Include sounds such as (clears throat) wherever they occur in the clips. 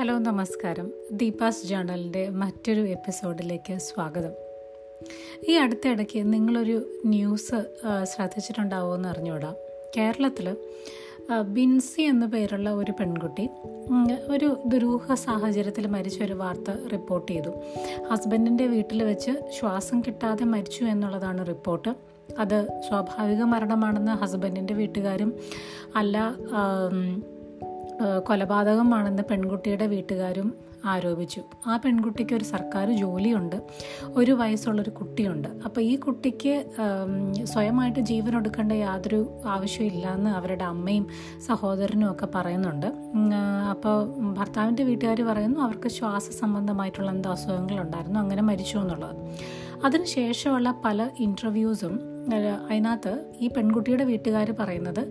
Hello നമസ്കാരം. ദീപാസ് ജേണലിന്റെ മറ്റൊരു എപ്പിസോഡിലേക്ക് സ്വാഗതം. ഈ അടുത്തിടയ്ക്ക് നിങ്ങളൊരു ന്യൂസ് ശ്രദ്ധിച്ചിട്ടുണ്ടാവോ ശ്രദ്ധിച്ചിട്ടുണ്ടാവുമെന്ന് അറിഞ്ഞുകൂടാ. കേരളത്തിൽ ബിൻസി എന്ന പേരുള്ള ഒരു പെൺകുട്ടി ഒരു ദുരൂഹ സാഹചര്യത്തിൽ മരിച്ച ഒരു വാർത്ത റിപ്പോർട്ട് ചെയ്തു. ഹസ്ബൻഡിന്റെ വീട്ടിൽ വെച്ച് ശ്വാസം കിട്ടാതെ മരിച്ചു എന്നുള്ളതാണ് റിപ്പോർട്ട്. അത് സ്വാഭാവിക മരണമാണെന്ന് ഹസ്ബൻഡിന്റെ വീട്ടുകാരും അല്ല കൊലപാതകമാണെന്ന് പെൺകുട്ടിയുടെ വീട്ടുകാരും ആരോപിച്ചു. ആ പെൺകുട്ടിക്ക് ഒരു സർക്കാർ ജോലിയുണ്ട്. ഒരു വയസ്സുള്ളൊരു കുട്ടിയുണ്ട്. അപ്പോൾ ഈ കുട്ടിക്ക് സ്വയമായിട്ട് ജീവൻ എടുക്കേണ്ട യാതൊരു ആവശ്യമില്ല എന്ന് അവരുടെ അമ്മയും സഹോദരനും ഒക്കെ പറയുന്നുണ്ട്. അപ്പോൾ ഭർത്താവിന്റെ വീട്ടുകാർ പറയുന്നു അവർക്ക് ശ്വാസ സംബന്ധമായിട്ടുള്ള എന്തോ അസുഖങ്ങളുണ്ടായിരുന്നു അങ്ങനെ മരിച്ചു എന്നുള്ളത്. അതിനുശേഷമുള്ള പല ഇന്റർവ്യൂസും അതിനകത്ത് ഈ പെൺകുട്ടിയുടെ വീട്ടുകാർ പറയുന്നത്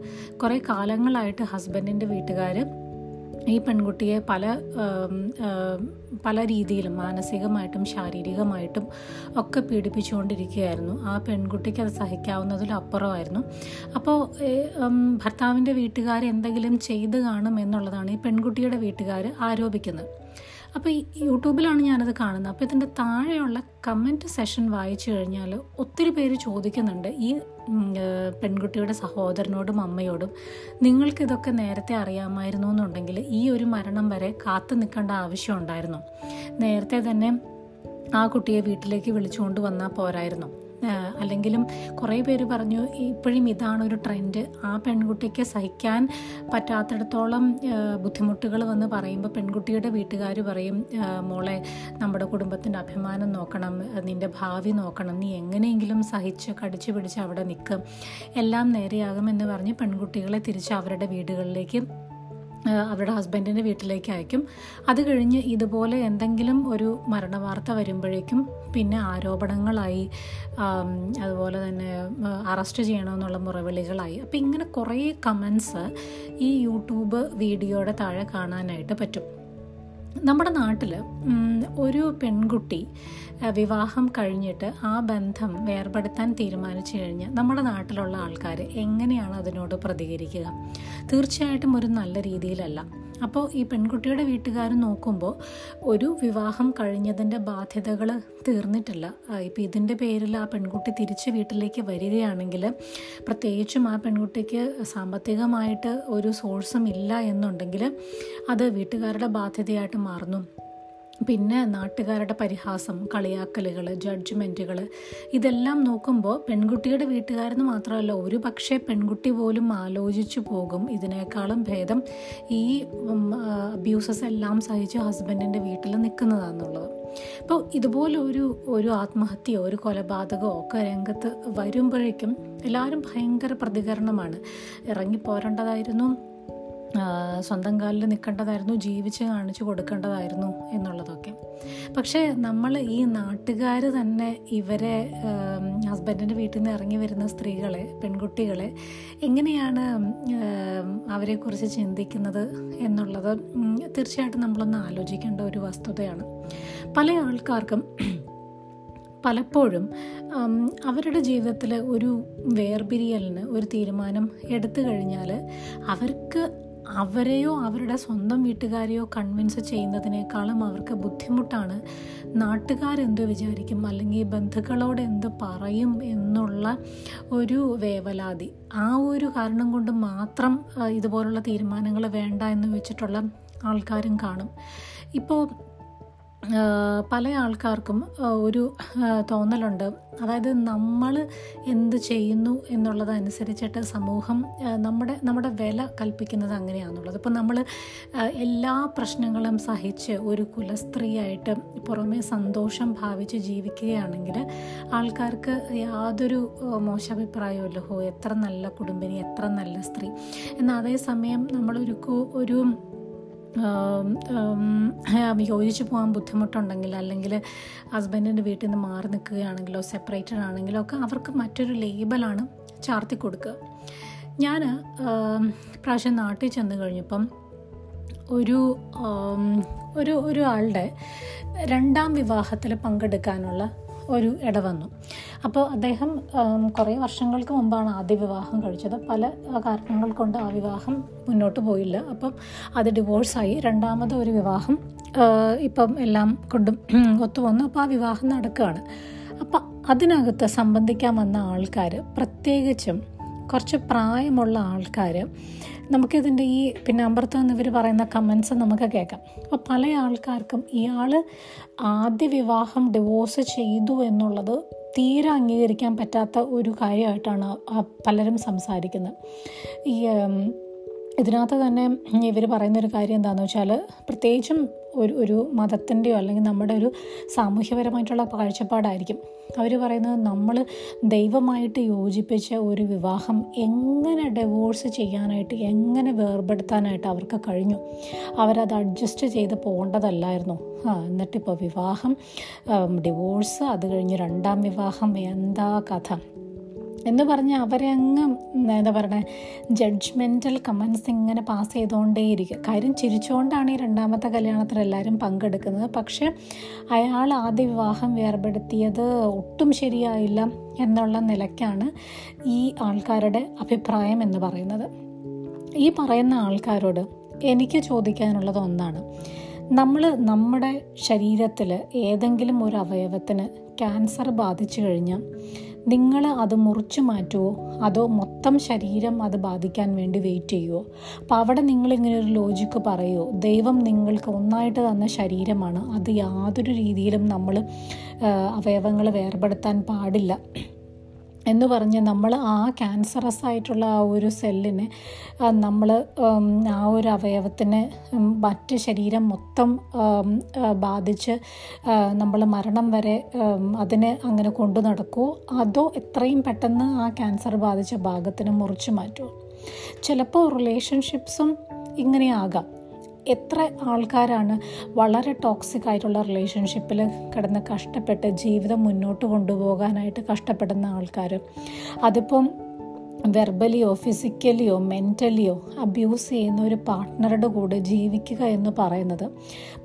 കുറേ കാലങ്ങളായിട്ട് ഹസ്ബൻഡിന്റെ വീട്ടുകാർ ഈ പെൺകുട്ടിയെ പല പല രീതിയിലും മാനസികമായിട്ടും ശാരീരികമായിട്ടും ഒക്കെ പീഡിപ്പിച്ചുകൊണ്ടിരിക്കുകയായിരുന്നു. ആ പെൺകുട്ടിക്ക് അത് സഹിക്കാവുന്നതിലപ്പുറമായിരുന്നു അപ്പോൾ ഭർത്താവിന്റെ വീട്ടുകാർ എന്തെങ്കിലും ചെയ്ത് കാണും എന്നുള്ളതാണ് ഈ പെൺകുട്ടിയുടെ വീട്ടുകാർ ആരോപിക്കുന്നത്. അപ്പോൾ ഈ യൂട്യൂബിലാണ് ഞാനത് കാണുന്നത്. അപ്പോൾ ഇതിന്റെ താഴെയുള്ള കമന്റ് സെഷൻ വായിച്ചു കഴിഞ്ഞാൽ ഒത്തിരി പേര് ചോദിക്കുന്നുണ്ട്. ഈ പെൺകുട്ടിയുടെ സഹോദരനോടും അമ്മയോടും നിങ്ങൾക്കിതൊക്കെ നേരത്തെ അറിയാമായിരുന്നു എന്നുണ്ടെങ്കിൽ ഈ ഒരു മരണം വരെ കാത്തു നിൽക്കേണ്ട ആവശ്യം ഉണ്ടായിരുന്നു. നേരത്തെ തന്നെ ആ കുട്ടിയെ വീട്ടിലേക്ക് വിളിച്ചുകൊണ്ട് വന്നാൽ പോരായിരുന്നു. അല്ലെങ്കിലും കുറേ പേര് പറഞ്ഞു ഇപ്പോഴും ഇതാണ് ഒരു ട്രെൻഡ്. ആ പെൺകുട്ടിക്ക് സഹിക്കാൻ പറ്റാത്തിടത്തോളം ബുദ്ധിമുട്ടുകൾ വന്ന് പറയുമ്പോൾ പെൺകുട്ടിയുടെ വീട്ടുകാർ പറയും മോളെ നമ്മുടെ കുടുംബത്തിന്റെ അഭിമാനം നോക്കണം നിന്റെ ഭാവി നോക്കണം. നീ എങ്ങനെയെങ്കിലും സഹിച്ച് കടിച്ചു പിടിച്ച് അവിടെ നിൽക്കും എല്ലാം നേരെയാകുമെന്ന് പറഞ്ഞ് പെൺകുട്ടികളെ തിരിച്ച് അവരുടെ വീടുകളിലേക്ക് അവരുടെ ഹസ്ബൻഡിന്റെ വീട്ടിലേക്ക് അയക്കും. അത് കഴിഞ്ഞ് ഇതുപോലെ എന്തെങ്കിലും ഒരു മരണവാർത്ത വരുമ്പോഴേക്കും പിന്നെ ആരോപണങ്ങളായി അതുപോലെ തന്നെ അറസ്റ്റ് ചെയ്യണമെന്നുള്ള മുറവിളികളായി. അപ്പം ഇങ്ങനെ കുറേ കമൻസ് ഈ യൂട്യൂബ് വീഡിയോയുടെ താഴെ കാണാനായിട്ട് പറ്റും. നമ്മുടെ നാട്ടിൽ ഒരു പെൺകുട്ടി വിവാഹം കഴിഞ്ഞിട്ട് ആ ബന്ധം വേർപെടുത്താൻ തീരുമാനിച്ചു കഴിഞ്ഞാൽ നമ്മുടെ നാട്ടിലുള്ള ആൾക്കാർ എങ്ങനെയാണ് അതിനോട് പ്രതികരിക്കുക? തീർച്ചയായിട്ടും ഒരു നല്ല രീതിയിലല്ല. അപ്പോൾ ഈ പെൺകുട്ടിയുടെ വീട്ടുകാർ നോക്കുമ്പോൾ ഒരു വിവാഹം കഴിഞ്ഞതിന്റെ ബാധ്യതകൾ തീർന്നിട്ടില്ല. ഇപ്പം ഇതിന്റെ പേരിൽ ആ പെൺകുട്ടി തിരിച്ച് വീട്ടിലേക്ക് വരികയാണെങ്കിൽ പ്രത്യേകിച്ചും ആ പെൺകുട്ടിക്ക് സാമ്പത്തികമായിട്ട് ഒരു സോഴ്സും ഇല്ല എന്നുണ്ടെങ്കിൽ അത് വീട്ടുകാരുടെ ബാധ്യതയായിട്ട് മാറുന്നു. പിന്നെ നാട്ടുകാരുടെ പരിഹാസം കളിയാക്കലുകൾ ജഡ്ജ്മെന്റുകൾ ഇതെല്ലാം നോക്കുമ്പോൾ പെൺകുട്ടിയുടെ വീട്ടുകാരെന്ന് മാത്രമല്ല ഒരു പക്ഷേ പെൺകുട്ടി പോലും ആലോചിച്ചു പോകും ഇതിനേക്കാളും ഭേദം ഈ അബ്യൂസസ് എല്ലാം സഹിച്ച് ഹസ്ബൻഡിന്റെ വീട്ടിൽ നിൽക്കുന്നതാണെന്നുള്ളത് അപ്പോൾ ഇതുപോലെ ഒരു ഒരു ആത്മഹത്യയോ ഒരു കൊലപാതകമോ ഒക്കെ രംഗത്ത് വരുമ്പോഴേക്കും എല്ലാവരും ഭയങ്കര പ്രതികരണമാണ്. ഇറങ്ങി പോരേണ്ടതായിരുന്നു ആ, സ്വന്തം കാലിൽ നിൽക്കേണ്ടതായിരുന്നു ജീവിച്ച് കാണിച്ചു കൊടുക്കേണ്ടതായിരുന്നു എന്നുള്ളതൊക്കെ. പക്ഷേ നമ്മൾ ഈ നാട്ടുകാർ തന്നെ ഇവരെ ഹസ്ബൻഡിന്റെ വീട്ടിൽ നിന്ന് ഇറങ്ങി വരുന്ന സ്ത്രീകളെ പെൺകുട്ടികളെ എങ്ങനെയാണ് അവരെക്കുറിച്ച് ചിന്തിക്കുന്നത് എന്നുള്ളത് തീർച്ചയായിട്ടും നമ്മളൊന്ന് ആലോചിക്കേണ്ട ഒരു വസ്തുതയാണ്. പല ആൾക്കാർക്കും പലപ്പോഴും അവരുടെ ജീവിതത്തിൽ ഒരു വേർപിരിയലിന് ഒരു തീരുമാനം എടുത്തു കഴിഞ്ഞാൽ അവർക്ക് അവരെയോ അവരുടെ സ്വന്തം വീട്ടുകാരെയോ കൺവിൻസ് ചെയ്യുന്നതിനേക്കാളും അവർക്ക് ബുദ്ധിമുട്ടാണ് നാട്ടുകാരെന്ത് വിചാരിക്കും? അല്ലെങ്കിൽ ബന്ധുക്കളോട് എന്ത് പറയും എന്നുള്ള ഒരു വേവലാതി. ആ ഒരു കാരണം കൊണ്ട് മാത്രം ഇതുപോലുള്ള തീരുമാനങ്ങൾ വേണ്ട എന്ന് വെച്ചിട്ടുള്ള ആൾക്കാരും കാണും. ഇപ്പോൾ പല ആൾക്കാർക്കും ഒരു തോന്നലുണ്ട്. അതായത് നമ്മൾ എന്ത് ചെയ്യുന്നു എന്നുള്ളതനുസരിച്ചിട്ട് സമൂഹം നമ്മുടെ നമ്മുടെ വില കൽപ്പിക്കുന്നത് അങ്ങനെയാണെന്നുള്ളത് ഇപ്പം നമ്മൾ എല്ലാ പ്രശ്നങ്ങളും സഹിച്ച് ഒരു കുലസ്ത്രീയായിട്ട് പുറമേ സന്തോഷം ഭാവിച്ച് ജീവിക്കുകയാണെങ്കിൽ ആൾക്കാർക്ക് യാതൊരു മോശാഭിപ്രായമല്ലോ ഹോ എത്ര നല്ല കുടുംബിനി എത്ര നല്ല സ്ത്രീ. എന്നാൽ അതേസമയം നമ്മളൊരു ഒരു യോജിച്ച് പോകാൻ ബുദ്ധിമുട്ടുണ്ടെങ്കിൽ അല്ലെങ്കിൽ ഹസ്ബൻഡിന്റെ വീട്ടിൽ നിന്ന് മാറി നിൽക്കുകയാണെങ്കിലോ സെപ്പറേറ്റഡ് ആണെങ്കിലോ ഒക്കെ അവർക്ക് മറ്റൊരു ലേബലാണ് ചാർത്തി കൊടുക്കുക. ഞാൻ പ്രാവശ്യം നാട്ടിൽ ചെന്ന് കഴിഞ്ഞപ്പം ഒരു ഒരു ഒരാളുടെ രണ്ടാം വിവാഹത്തിൽ പങ്കെടുക്കാനുള്ള ഒരു ഇടവന്നു അപ്പോൾ അദ്ദേഹം കുറേ വർഷങ്ങൾക്ക് മുമ്പാണ് ആദ്യ വിവാഹം കഴിച്ചത്. പല കാരണങ്ങൾ കൊണ്ട് ആ വിവാഹം മുന്നോട്ട് പോയില്ല. അപ്പം അത് ഡിവോഴ്സായി. രണ്ടാമത് ഒരു വിവാഹം ഇപ്പം എല്ലാം കൊണ്ടും ഒത്തുവന്നു അപ്പോൾ ആ വിവാഹം നടക്കുകയാണ്. അപ്പം അതിനകത്ത് സംബന്ധിക്കാൻ വന്ന ആൾക്കാർ പ്രത്യേകിച്ചും കുറച്ച് പ്രായമുള്ള ആൾക്കാർ നമുക്കിതിന്റെ ഈ പിന്നെ അമ്പർത്ത് നിന്ന് ഇവർ പറയുന്ന കമൻസ് നമുക്ക് കേൾക്കാം. അപ്പോൾ പല ആൾക്കാർക്കും ഇയാൾ ആദ്യ വിവാഹം ഡിവോഴ്സ് ചെയ്തു എന്നുള്ളത് തീരെ അംഗീകരിക്കാൻ പറ്റാത്ത ഒരു കാര്യമായിട്ടാണ് പലരും സംസാരിക്കുന്നത്. ഈ ഇതിനകത്ത് തന്നെ ഇവർ പറയുന്ന ഒരു കാര്യം എന്താണെന്ന് വെച്ചാൽ പ്രത്യേകിച്ചും ഒരു ഒരു മതത്തിന്റെയോ അല്ലെങ്കിൽ നമ്മുടെ ഒരു സാമൂഹ്യപരമായിട്ടുള്ള കാഴ്ചപ്പാടായിരിക്കും. അവർ പറയുന്നത് നമ്മൾ ദൈവമായിട്ട് യോജിപ്പിച്ച ഒരു വിവാഹം എങ്ങനെ ഡിവോഴ്സ് ചെയ്യാനായിട്ട് എങ്ങനെ വേർപെടുത്താനായിട്ട് അവർക്ക് കഴിഞ്ഞു? അവരത് അഡ്ജസ്റ്റ് ചെയ്ത് പോകേണ്ടതല്ലായിരുന്നു. ആ എന്നിട്ടിപ്പോൾ വിവാഹം ഡിവോഴ്സ് അത് കഴിഞ്ഞ് രണ്ടാം വിവാഹം എന്താ കഥ? എന്ന് പറഞ്ഞ് അവരെ അങ്ങ് എന്താ പറയുക ജഡ്ജ്മെന്റൽ കമൻസ് ഇങ്ങനെ പാസ് ചെയ്തുകൊണ്ടേയിരിക്കും കാര്യം ചിരിച്ചുകൊണ്ടാണ് ഈ രണ്ടാമത്തെ കല്യാണത്തിൽ എല്ലാവരും പങ്കെടുക്കുന്നത്. പക്ഷേ അയാൾ ആദ്യ വിവാഹം വേർപെടുത്തിയത് ഒട്ടും ശരിയായില്ല എന്നുള്ള നിലയ്ക്കാണ് ഈ ആൾക്കാരുടെ അഭിപ്രായം എന്ന് പറയുന്നത്. ഈ പറയുന്ന ആൾക്കാരോട് എനിക്ക് ചോദിക്കാനുള്ളത് ഒന്നാണ്. നമ്മൾ നമ്മുടെ ശരീരത്തിൽ ഏതെങ്കിലും ഒരു അവയവത്തിന് ക്യാൻസർ ബാധിച്ചു കഴിഞ്ഞാൽ നിങ്ങൾ അത് മുറിച്ചു മാറ്റുമോ അതോ മൊത്തം ശരീരം അത് ബാധിക്കാൻ വേണ്ടി വെയിറ്റ് ചെയ്യുമോ അപ്പോൾ അവിടെ നിങ്ങളിങ്ങനെ ഒരു ലോജിക്ക് പറയുമോ ദൈവം നിങ്ങൾക്ക് ഒന്നായിട്ട് തന്ന ശരീരമാണ്. അത് യാതൊരു രീതിയിലും നമ്മൾ അവയവങ്ങൾ വേർപെടുത്താൻ പാടില്ല. എന്ന് പറഞ്ഞ് നമ്മൾ ആ ക്യാൻസറസ് ആയിട്ടുള്ള ആ ഒരു സെല്ലിനെ നമ്മൾ ആ ഒരു അവയവത്തിന് മറ്റ് ശരീരം മൊത്തം ബാധിച്ച് നമ്മൾ മരണം വരെ അതിനെ അങ്ങനെ കൊണ്ടു നടക്കുമോ അതോ എത്രയും പെട്ടെന്ന് ആ ക്യാൻസർ ബാധിച്ച ഭാഗത്തിന് മുറിച്ചു മാറ്റുമോ ചിലപ്പോൾ റിലേഷൻഷിപ്സും ഇങ്ങനെയാകാം എത്ര ആൾക്കാരാണ് വളരെ ടോക്സിക് ആയിട്ടുള്ള റിലേഷൻഷിപ്പിൽ കിടന്ന് കഷ്ടപ്പെട്ട് ജീവിതം മുന്നോട്ട് കൊണ്ടുപോകാനായിട്ട് കഷ്ടപ്പെടുന്ന ആൾക്കാർ അതിപ്പം വെർബലിയോ ഫിസിക്കലിയോ മെന്റലിയോ അബ്യൂസ് ചെയ്യുന്ന ഒരു പാർട്ട്ണറുടെ കൂടെ ജീവിക്കുക എന്ന് പറയുന്നത്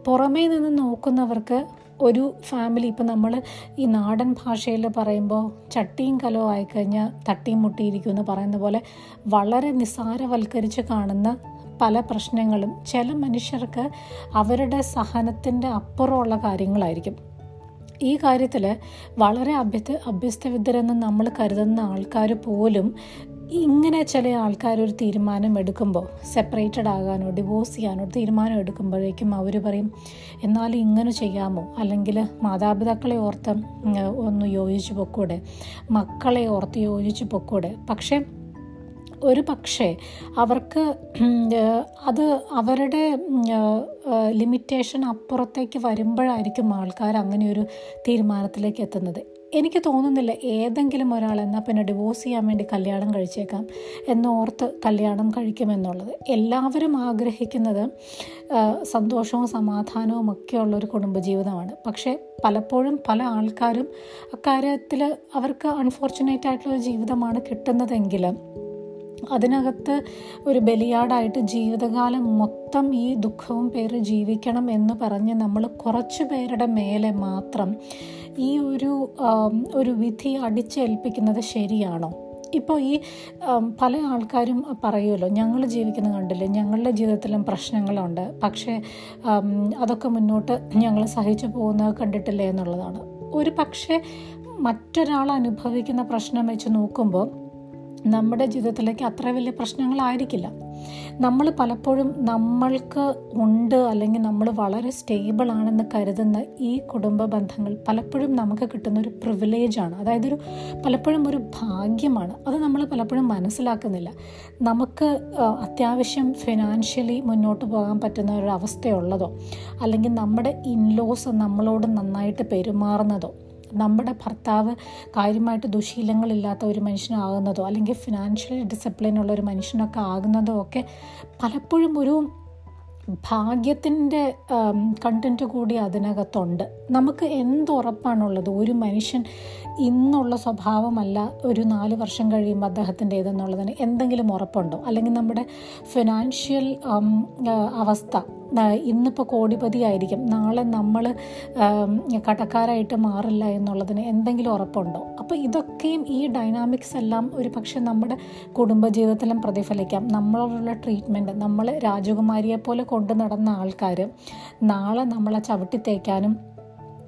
പുറമേ നിന്ന് നോക്കുന്നവർക്ക് ഒരു ഫാമിലി ഇപ്പം നമ്മൾ ഈ നാടൻ ഭാഷയിൽ പറയുമ്പോൾ ചട്ടിയും കലവും ആയിക്കഴിഞ്ഞാൽ തട്ടിയും മുട്ടിയിരിക്കും എന്ന് പറയുന്ന പോലെ വളരെ നിസ്സാരവൽക്കരിച്ച് കാണുന്ന പല പ്രശ്നങ്ങളും ചില മനുഷ്യർക്ക് അവരുടെ സഹനത്തിന്റെ അപ്പുറമുള്ള കാര്യങ്ങളായിരിക്കും. ഈ കാര്യത്തിൽ വളരെ അഭ്യസ്ത അഭ്യസ്തവിദ്യരെന്ന് നമ്മൾ കരുതുന്ന ആൾക്കാർ പോലും ഇങ്ങനെ ചില ആൾക്കാർ ഒരു തീരുമാനം എടുക്കുമ്പോൾ സെപ്പറേറ്റഡ് ആകാനോ ഡിവോഴ്സ് ചെയ്യാനോ തീരുമാനം എടുക്കുമ്പോഴേക്കും അവർ പറയും എന്നാലും ഇങ്ങനെ ചെയ്യാമോ? അല്ലെങ്കിൽ മാതാപിതാക്കളെ ഓർത്ത് ഒന്ന് യോജിച്ച് പൊക്കൂടെ മക്കളെ ഓർത്ത് യോജിച്ച് പൊക്കൂടെ. പക്ഷേ ഒരു പക്ഷേ അവർക്ക് അത് അവരുടെ ലിമിറ്റേഷൻ അപ്പുറത്തേക്ക് വരുമ്പോഴായിരിക്കും ആൾക്കാർ അങ്ങനെ ഒരു തീരുമാനത്തിലേക്ക് എത്തുന്നത്. എനിക്ക് തോന്നുന്നില്ല ഏതെങ്കിലും ഒരാൾ എന്നാൽ പിന്നെ ഡിവോഴ്സ് ചെയ്യാൻ വേണ്ടി കല്യാണം കഴിച്ചേക്കാം എന്നോർത്ത് കല്യാണം കഴിക്കുമെന്നുള്ളത്. എല്ലാവരും ആഗ്രഹിക്കുന്നത് സന്തോഷവും സമാധാനവും ഒക്കെ ഉള്ളൊരു കുടുംബജീവിതമാണ്. പക്ഷേ പലപ്പോഴും പല ആൾക്കാരും അക്കാര്യത്തിൽ അവർക്ക് അൺഫോർച്ചുനേറ്റ് ആയിട്ടുള്ള ജീവിതമാണ് കിട്ടുന്നതെങ്കിൽ അതിനകത്ത് ഒരു ബലിയാടായിട്ട് ജീവിതകാലം മൊത്തം ഈ ദുഃഖവും പേര് ജീവിക്കണം എന്ന് പറഞ്ഞ് നമ്മൾ കുറച്ചു പേരുടെ മേലെ മാത്രം ഈ ഒരു ഒരു വിധി അടിച്ചേൽപ്പിക്കുന്നത് ശരിയാണോ? ഇപ്പോൾ ഈ പല ആൾക്കാരും പറയുമല്ലോ ഞങ്ങൾ ജീവിക്കുന്ന കണ്ടില്ലേ ഞങ്ങളുടെ ജീവിതത്തിലും പ്രശ്നങ്ങളുണ്ട് പക്ഷേ അതൊക്കെ മുന്നോട്ട് ഞങ്ങൾ സഹിച്ചു പോകുന്നത് കണ്ടിട്ടില്ലേ എന്നുള്ളതാണ്. ഒരു പക്ഷേ മറ്റൊരാൾ അനുഭവിക്കുന്ന പ്രശ്നം വെച്ച് നോക്കുമ്പോൾ നമ്മുടെ ജീവിതത്തിലേക്ക് അത്ര വലിയ പ്രശ്നങ്ങളായിരിക്കില്ല. നമ്മൾ പലപ്പോഴും നമ്മൾക്ക് ഉണ്ട് അല്ലെങ്കിൽ നമ്മൾ വളരെ സ്റ്റേബിൾ ആണെന്ന് കരുതുന്ന ഈ കുടുംബ ബന്ധങ്ങൾ പലപ്പോഴും നമുക്ക് കിട്ടുന്ന ഒരു പ്രിവിലേജാണ് അതായത് ഒരു പലപ്പോഴും ഒരു ഭാഗ്യമാണ്. അത് നമ്മൾ പലപ്പോഴും മനസ്സിലാക്കുന്നില്ല. നമുക്ക് അത്യാവശ്യം ഫിനാൻഷ്യലി മുന്നോട്ട് പോകാൻ പറ്റുന്ന ഒരു അവസ്ഥയുള്ളതോ അല്ലെങ്കിൽ നമ്മുടെ ഇൻലോസ് നമ്മളോട് നന്നായിട്ട് പെരുമാറുന്നതോ നമ്മുടെ ഭർത്താവ് കാര്യമായിട്ട് ദുശീലങ്ങളില്ലാത്ത ഒരു മനുഷ്യനാകുന്നതോ അല്ലെങ്കിൽ ഫിനാൻഷ്യൽ ഡിസിപ്ലിൻ ഉള്ള ഒരു മനുഷ്യനൊക്കെ ആകുന്നതോ ഒക്കെ പലപ്പോഴും ഒരു ഭാഗ്യത്തിന്റെ കണ്ടന്റ് കൂടി അതിനകത്തുണ്ട്. നമുക്ക് എന്തുറപ്പാണുള്ളത്? ഒരു മനുഷ്യൻ ഇന്നുള്ള സ്വഭാവമല്ല ഒരു നാല് വർഷം കഴിയുമ്പോൾ അദ്ദേഹത്തിന്റെ ഇതെന്നുള്ളതിന് എന്തെങ്കിലും ഉറപ്പുണ്ടോ? അല്ലെങ്കിൽ നമ്മുടെ ഫിനാൻഷ്യൽ അവസ്ഥ ഇന്നിപ്പോൾ കോടിപതി ആയിരിക്കും നാളെ നമ്മൾ കടക്കാരായിട്ട് മാറില്ല എന്നുള്ളതിന് എന്തെങ്കിലും ഉറപ്പുണ്ടോ? അപ്പോൾ ഇതൊക്കെയും ഈ ഡൈനാമിക്സ് എല്ലാം ഒരു പക്ഷെ നമ്മുടെ കുടുംബജീവിതത്തിലും പ്രതിഫലിക്കാം. നമ്മളോടുള്ള ട്രീറ്റ്മെന്റ് നമ്മൾ രാജകുമാരിയെ പോലെ കൊണ്ടു നടന്ന ആൾക്കാർ നാളെ നമ്മളെ ചവിട്ടിത്തേക്കാനും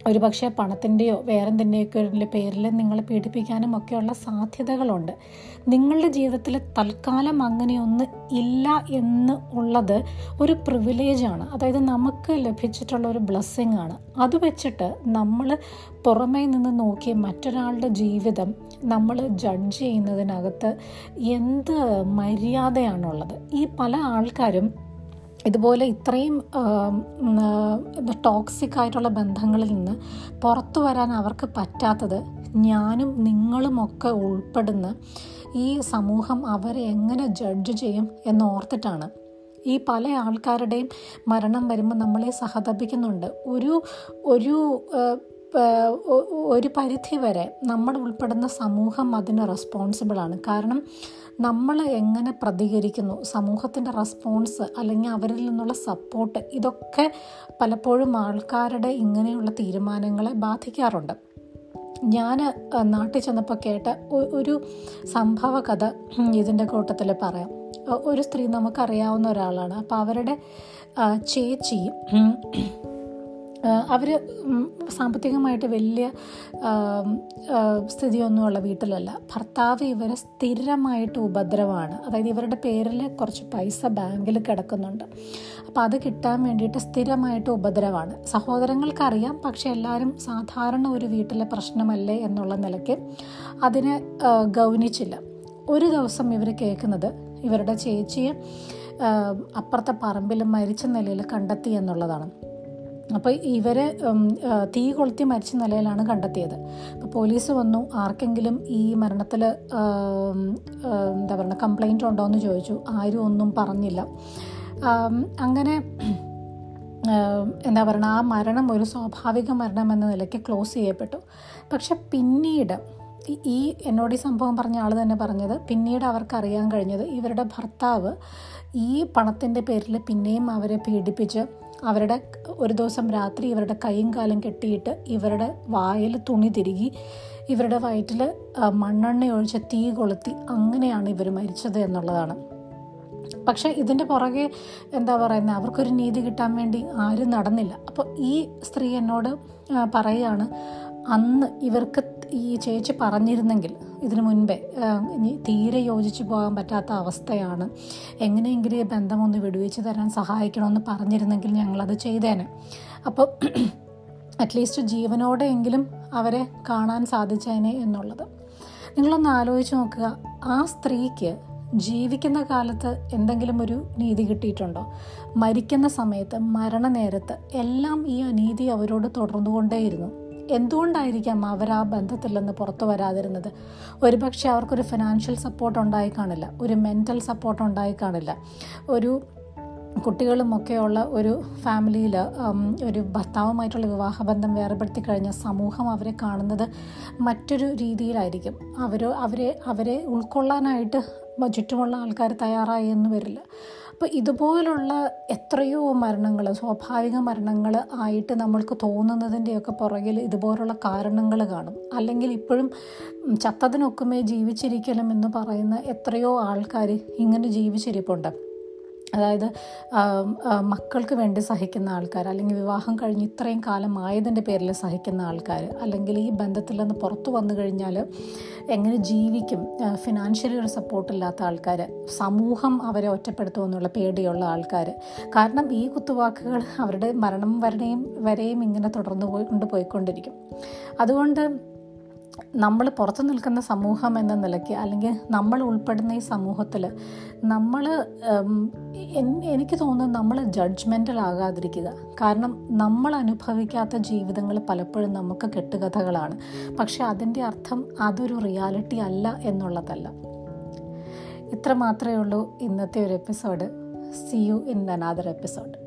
ഒരു പക്ഷേ പണത്തിന്റെയോ വേറെന്തിന്റെയൊക്കെ പേരിൽ നിങ്ങളെ പീഡിപ്പിക്കാനും ഒക്കെയുള്ള സാധ്യതകളുണ്ട്. നിങ്ങളുടെ ജീവിതത്തിൽ തൽക്കാലം അങ്ങനെയൊന്ന് ഇല്ല എന്ന് ഉള്ളത് ഒരു പ്രിവിലേജാണ് അതായത് നമുക്ക് ലഭിച്ചിട്ടുള്ള ഒരു ബ്ലെസ്സിങ് ആണ്. അത് വെച്ചിട്ട് നമ്മൾ പുറമേ നിന്ന് നോക്കി മറ്റൊരാളുടെ ജീവിതം നമ്മൾ ജഡ്ജ് ചെയ്യുന്നതിനകത്ത് എന്ത് മര്യാദയാണുള്ളത്? ഈ പല ആൾക്കാരും ഇതുപോലെ ഇത്രയും ടോക്സിക് ആയിട്ടുള്ള ബന്ധങ്ങളിൽ നിന്ന് പുറത്തു വരാൻ അവർക്ക് പറ്റാത്തത് ഞാനും നിങ്ങളുമൊക്കെ ഉൾപ്പെടുന്ന ഈ സമൂഹം അവരെ എങ്ങനെ ജഡ്ജ് ചെയ്യും എന്നോർത്തിട്ടാണ് ഈ പല ആൾക്കാരുടെയും മരണം വരുമ്പോൾ നമ്മളെ സഹതപിക്കുന്നുണ്ട്. ഒരു ഒരു ഒരു പരിധി വരെ നമ്മൾ ഉൾപ്പെടുന്ന സമൂഹം അതിന് റെസ്പോൺസിബിളാണ് കാരണം നമ്മൾ എങ്ങനെ പ്രതികരിക്കുന്നു? സമൂഹത്തിന്റെ റെസ്പോൺസ് അല്ലെങ്കിൽ അവരിൽ നിന്നുള്ള സപ്പോർട്ട് ഇതൊക്കെ പലപ്പോഴും ആൾക്കാരുടെ ഇങ്ങനെയുള്ള തീരുമാനങ്ങളെ ബാധിക്കാറുണ്ട്. ഞാൻ നാട്ടിൽ ചെന്നപ്പോൾ കേട്ട ഒരു സംഭവ കഥ ഇതിന്റെ കൂട്ടത്തിൽ പറയാം. ഒരു സ്ത്രീ നമുക്കറിയാവുന്ന ഒരാളാണ്. അപ്പോൾ അവരുടെ ചേച്ചി അവർ സാമ്പത്തികമായിട്ട് വലിയ സ്ഥിതിയൊന്നുമുള്ള വീട്ടിലല്ല. ഭർത്താവ് ഇവരെ സ്ഥിരമായിട്ട് ഉപദ്രവമാണ് അതായത് ഇവരുടെ പേരിൽ കുറച്ച് പൈസ ബാങ്കിൽ കിടക്കുന്നുണ്ട്. അപ്പോൾ അത് കിട്ടാൻ വേണ്ടിയിട്ട് സ്ഥിരമായിട്ട് ഉപദ്രവമാണ് സഹോദരങ്ങൾക്കറിയാം പക്ഷെ എല്ലാവരും സാധാരണ ഒരു വീട്ടിലെ പ്രശ്നമല്ലേ എന്നുള്ള നിലയ്ക്ക് അതിനെ ഗൗനിച്ചില്ല. ഒരു ദിവസം ഇവർ കേൾക്കുന്നത് ഇവരുടെ ചേച്ചിയെ അപ്പുറത്തെ പറമ്പിൽ മരിച്ച നിലയിൽ കണ്ടെത്തി എന്നുള്ളതാണ്. അപ്പോൾ ഇവരെ തീ കൊളുത്തി മരിച്ച നിലയിലാണ് കണ്ടെത്തിയത്. അപ്പോൾ പോലീസ് വന്നു ആർക്കെങ്കിലും ഈ മരണത്തിൽ എന്താ പറയുക കംപ്ലൈന്റ് ഉണ്ടോ എന്ന് ചോദിച്ചു. ആരും ഒന്നും പറഞ്ഞില്ല. അങ്ങനെ എന്താ പറയുക ആ മരണം ഒരു സ്വാഭാവിക മരണം എന്ന നിലയ്ക്ക് ക്ലോസ് ചെയ്യപ്പെട്ടു. പക്ഷെ പിന്നീട് ഈ എന്നോട് ഈ സംഭവം പറഞ്ഞ ആൾ തന്നെ പറഞ്ഞത് പിന്നീട് അവർക്ക് അറിയാൻ കഴിഞ്ഞത് ഇവരുടെ ഭർത്താവ് ഈ പണത്തിന്റെ പേരിൽ പിന്നെയും അവരെ പീഡിപ്പിച്ച് അവരുടെ ഒരു ദിവസം രാത്രി ഇവരുടെ കൈയും കാലും കെട്ടിയിട്ട് ഇവരുടെ വായിൽ തുണി തിരുകി ഇവരുടെ വയറ്റിൽ മണ്ണെണ്ണ ഒഴിച്ച് തീ കൊളുത്തി അങ്ങനെയാണ് ഇവർ മരിച്ചത് എന്നുള്ളതാണ്. പക്ഷെ ഇതിന്റെ പുറകെ എന്താ പറയുന്നത് അവർക്കൊരു നീതി കിട്ടാൻ വേണ്ടി ആരും നടന്നില്ല. അപ്പോൾ ഈ സ്ത്രീ എന്നോട് പറയുകയാണ് അന്ന് ഇവർക്ക് ഈ ചേച്ചി പറഞ്ഞിരുന്നെങ്കിൽ ഇതിനു മുൻപേ തീരെ യോജിച്ചു പോകാൻ പറ്റാത്ത അവസ്ഥയാണ്. എങ്ങനെയെങ്കിലും ഈ ബന്ധമൊന്ന് വിടുവിച്ച് തരാൻ സഹായിക്കണമെന്ന് പറഞ്ഞിരുന്നെങ്കിൽ ഞങ്ങളത് ചെയ്തേനെ. അപ്പോൾ (clears throat) അറ്റ്ലീസ്റ്റ് ജീവനോടെയെങ്കിലും അവരെ കാണാൻ സാധിച്ചേനെ എന്നുള്ളത്. നിങ്ങളൊന്ന് ആലോചിച്ച് നോക്കുക ആ സ്ത്രീക്ക് ജീവിക്കുന്ന കാലത്ത് എന്തെങ്കിലും ഒരു നീതി കിട്ടിയിട്ടുണ്ടോ? മരിക്കുന്ന സമയത്ത് മരണനേരത്ത് എല്ലാം ഈ അനീതി അവരോട് തുടർന്നുകൊണ്ടേയിരുന്നു. എന്തുകൊണ്ടായിരിക്കാം അവർ ആ ബന്ധത്തിൽ നിന്ന് പുറത്തു വരാതിരുന്നത്? ഒരുപക്ഷെ അവർക്കൊരു ഫിനാൻഷ്യൽ സപ്പോർട്ട് ഉണ്ടായി കാണില്ല ഒരു മെന്റൽ സപ്പോർട്ട് ഉണ്ടായി കാണില്ല. ഒരു കുട്ടികളുമൊക്കെയുള്ള ഒരു ഫാമിലിയിൽ ഒരു ഭർത്താവുമായിട്ടുള്ള വിവാഹബന്ധം വേർപെടുത്തി കഴിഞ്ഞ സമൂഹം അവരെ കാണുന്നത് മറ്റൊരു രീതിയിലായിരിക്കും. അവർ അവരെ അവരെ ഉൾക്കൊള്ളാനായിട്ട് ചുറ്റുമുള്ള ആൾക്കാർ തയ്യാറായി എന്ന് വരില്ല. അപ്പോൾ ഇതുപോലുള്ള എത്രയോ മരണങ്ങൾ സ്വാഭാവിക മരണങ്ങൾ ആയിട്ട് നമ്മൾക്ക് തോന്നുന്നതിന്റെയൊക്കെ പുറകിൽ ഇതുപോലുള്ള കാരണങ്ങൾ കാണും. അല്ലെങ്കിൽ ഇപ്പോഴും ചത്തതിനൊക്കുമേ ജീവിച്ചിരിക്കലും എന്ന് പറയുന്ന എത്രയോ ആൾക്കാർ ഇങ്ങനെ ജീവിച്ചിരിപ്പുണ്ട്. അതായത് മക്കൾക്ക് വേണ്ടി സഹിക്കുന്ന ആൾക്കാർ അല്ലെങ്കിൽ വിവാഹം കഴിഞ്ഞ് ഇത്രയും കാലം ആയതിന്റെ പേരിൽ സഹിക്കുന്ന ആൾക്കാർ അല്ലെങ്കിൽ ഈ ബന്ധത്തിൽ നിന്ന് പുറത്തു വന്നു കഴിഞ്ഞാൽ എങ്ങനെ ജീവിക്കും ഫിനാൻഷ്യലി ഒരു സപ്പോർട്ടില്ലാത്ത ആൾക്കാർ സമൂഹം അവരെ ഒറ്റപ്പെടുത്തുമെന്നുള്ള പേടിയുള്ള ആൾക്കാർ. കാരണം ഈ കുത്തുവാക്കുകൾ അവരുടെ മരണം വരെയും വരെയും ഇങ്ങനെ തുടർന്നു പോയി കൊണ്ടുപോയിക്കൊണ്ടിരിക്കും. അതുകൊണ്ട് നമ്മൾ പുറത്തു നിൽക്കുന്ന സമൂഹം എന്ന നിലയ്ക്ക് അല്ലെങ്കിൽ നമ്മൾ ഉൾപ്പെടുന്ന ഈ സമൂഹത്തിൽ നമ്മൾ എനിക്ക് തോന്നുന്നു നമ്മൾ ജഡ്ജ്മെന്റൽ ആകാതിരിക്കുക. കാരണം നമ്മൾ അനുഭവിക്കാത്ത ജീവിതങ്ങൾ പലപ്പോഴും നമുക്ക് കെട്ടുകഥകളാണ്. പക്ഷെ അതിന്റെ അർത്ഥം അതൊരു റിയാലിറ്റി അല്ല എന്നുള്ളതല്ല. ഇത്ര മാത്രമേ ഉള്ളൂ ഇന്നത്തെ ഒരു episode see you in another episode